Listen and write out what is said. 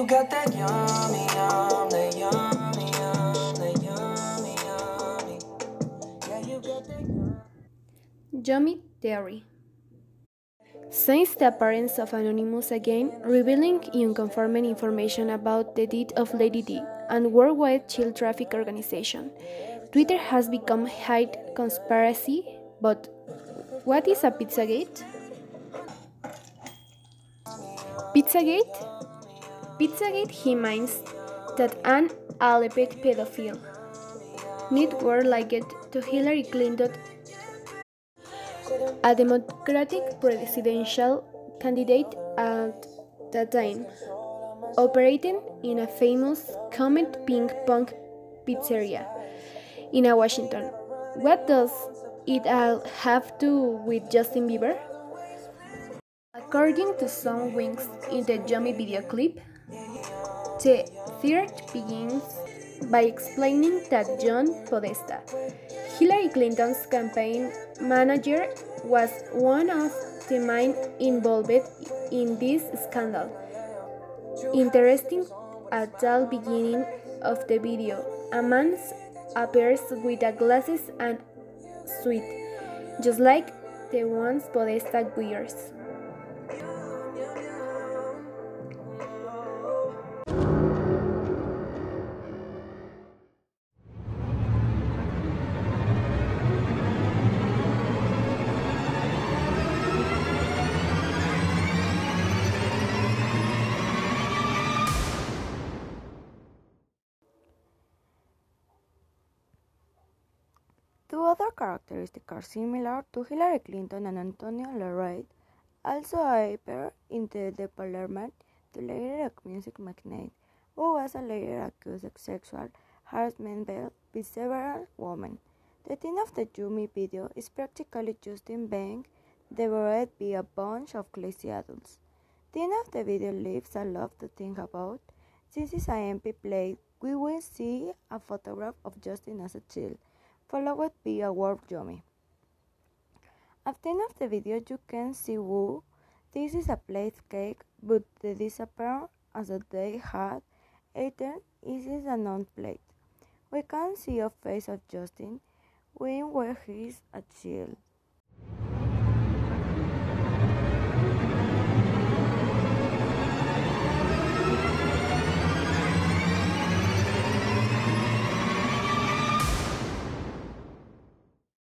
you got that yummy, yum, that yummy, yum, that yummy, yummy. Yeah, you got that yum. Yummy Theory Since the appearance of Anonymous again, revealing unconfirmed information about the death of Lady Di and worldwide child traffic organization, Twitter has become high conspiracy. But what is a Pizzagate? Pizzagate? Pizzagate he means that an alleged pedophile network linked to Hillary Clinton, a Democratic presidential candidate at that time, operating in a famous Comet Ping Pong pizzeria in Washington. What does it all have to with Justin Bieber? According to some wings in the Yummy video clip, the third begins by explaining that John Podesta, Hillary Clinton's campaign manager, was one of the men involved in this scandal. Interesting at the beginning of the video, a man appears with a glasses and suit, just like the ones Podesta wears. Two other characteristics are similar to Hillary Clinton and Antonio Larraín, also appear in the development to later music magnate, who was later accused of sexual harassment by several women. The theme of the Yummy video is practically Justin being devoured by a bunch of lazy adults. The end of the video leaves a lot to think about. Since it's a MP play, we will see a photograph of Justin as a child followed by a word yummy. At the end of the video you can see who this is a plate cake but the disappear as they had eaten is a non-plate. We can see a face of Justin when where he is a child.